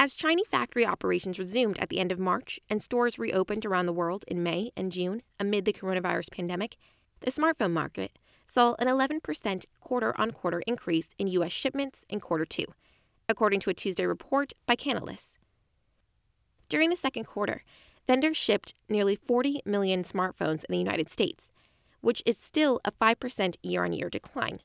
As Chinese factory operations resumed at the end of March and stores reopened around the world in May and June amid the coronavirus pandemic, the smartphone market saw an 11% quarter on quarter increase in U.S. shipments in quarter two, according to a Tuesday report by Canalys. During the second quarter, vendors shipped nearly 40 million smartphones in the United States, which is still a 5% year on year decline.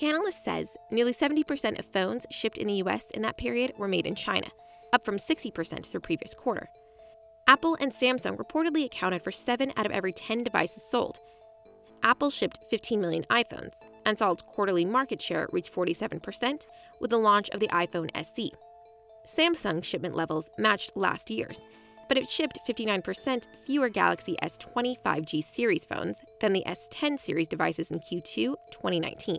Canalys says nearly 70% of phones shipped in the US in that period were made in China, up from 60% the previous quarter. Apple and Samsung reportedly accounted for 7 out of every 10 devices sold. Apple shipped 15 million iPhones, and saw its quarterly market share reach 47% with the launch of the iPhone SE. Samsung shipment levels matched last year's, but it shipped 59% fewer Galaxy S20 5G series phones than the S10 series devices in Q2 2019.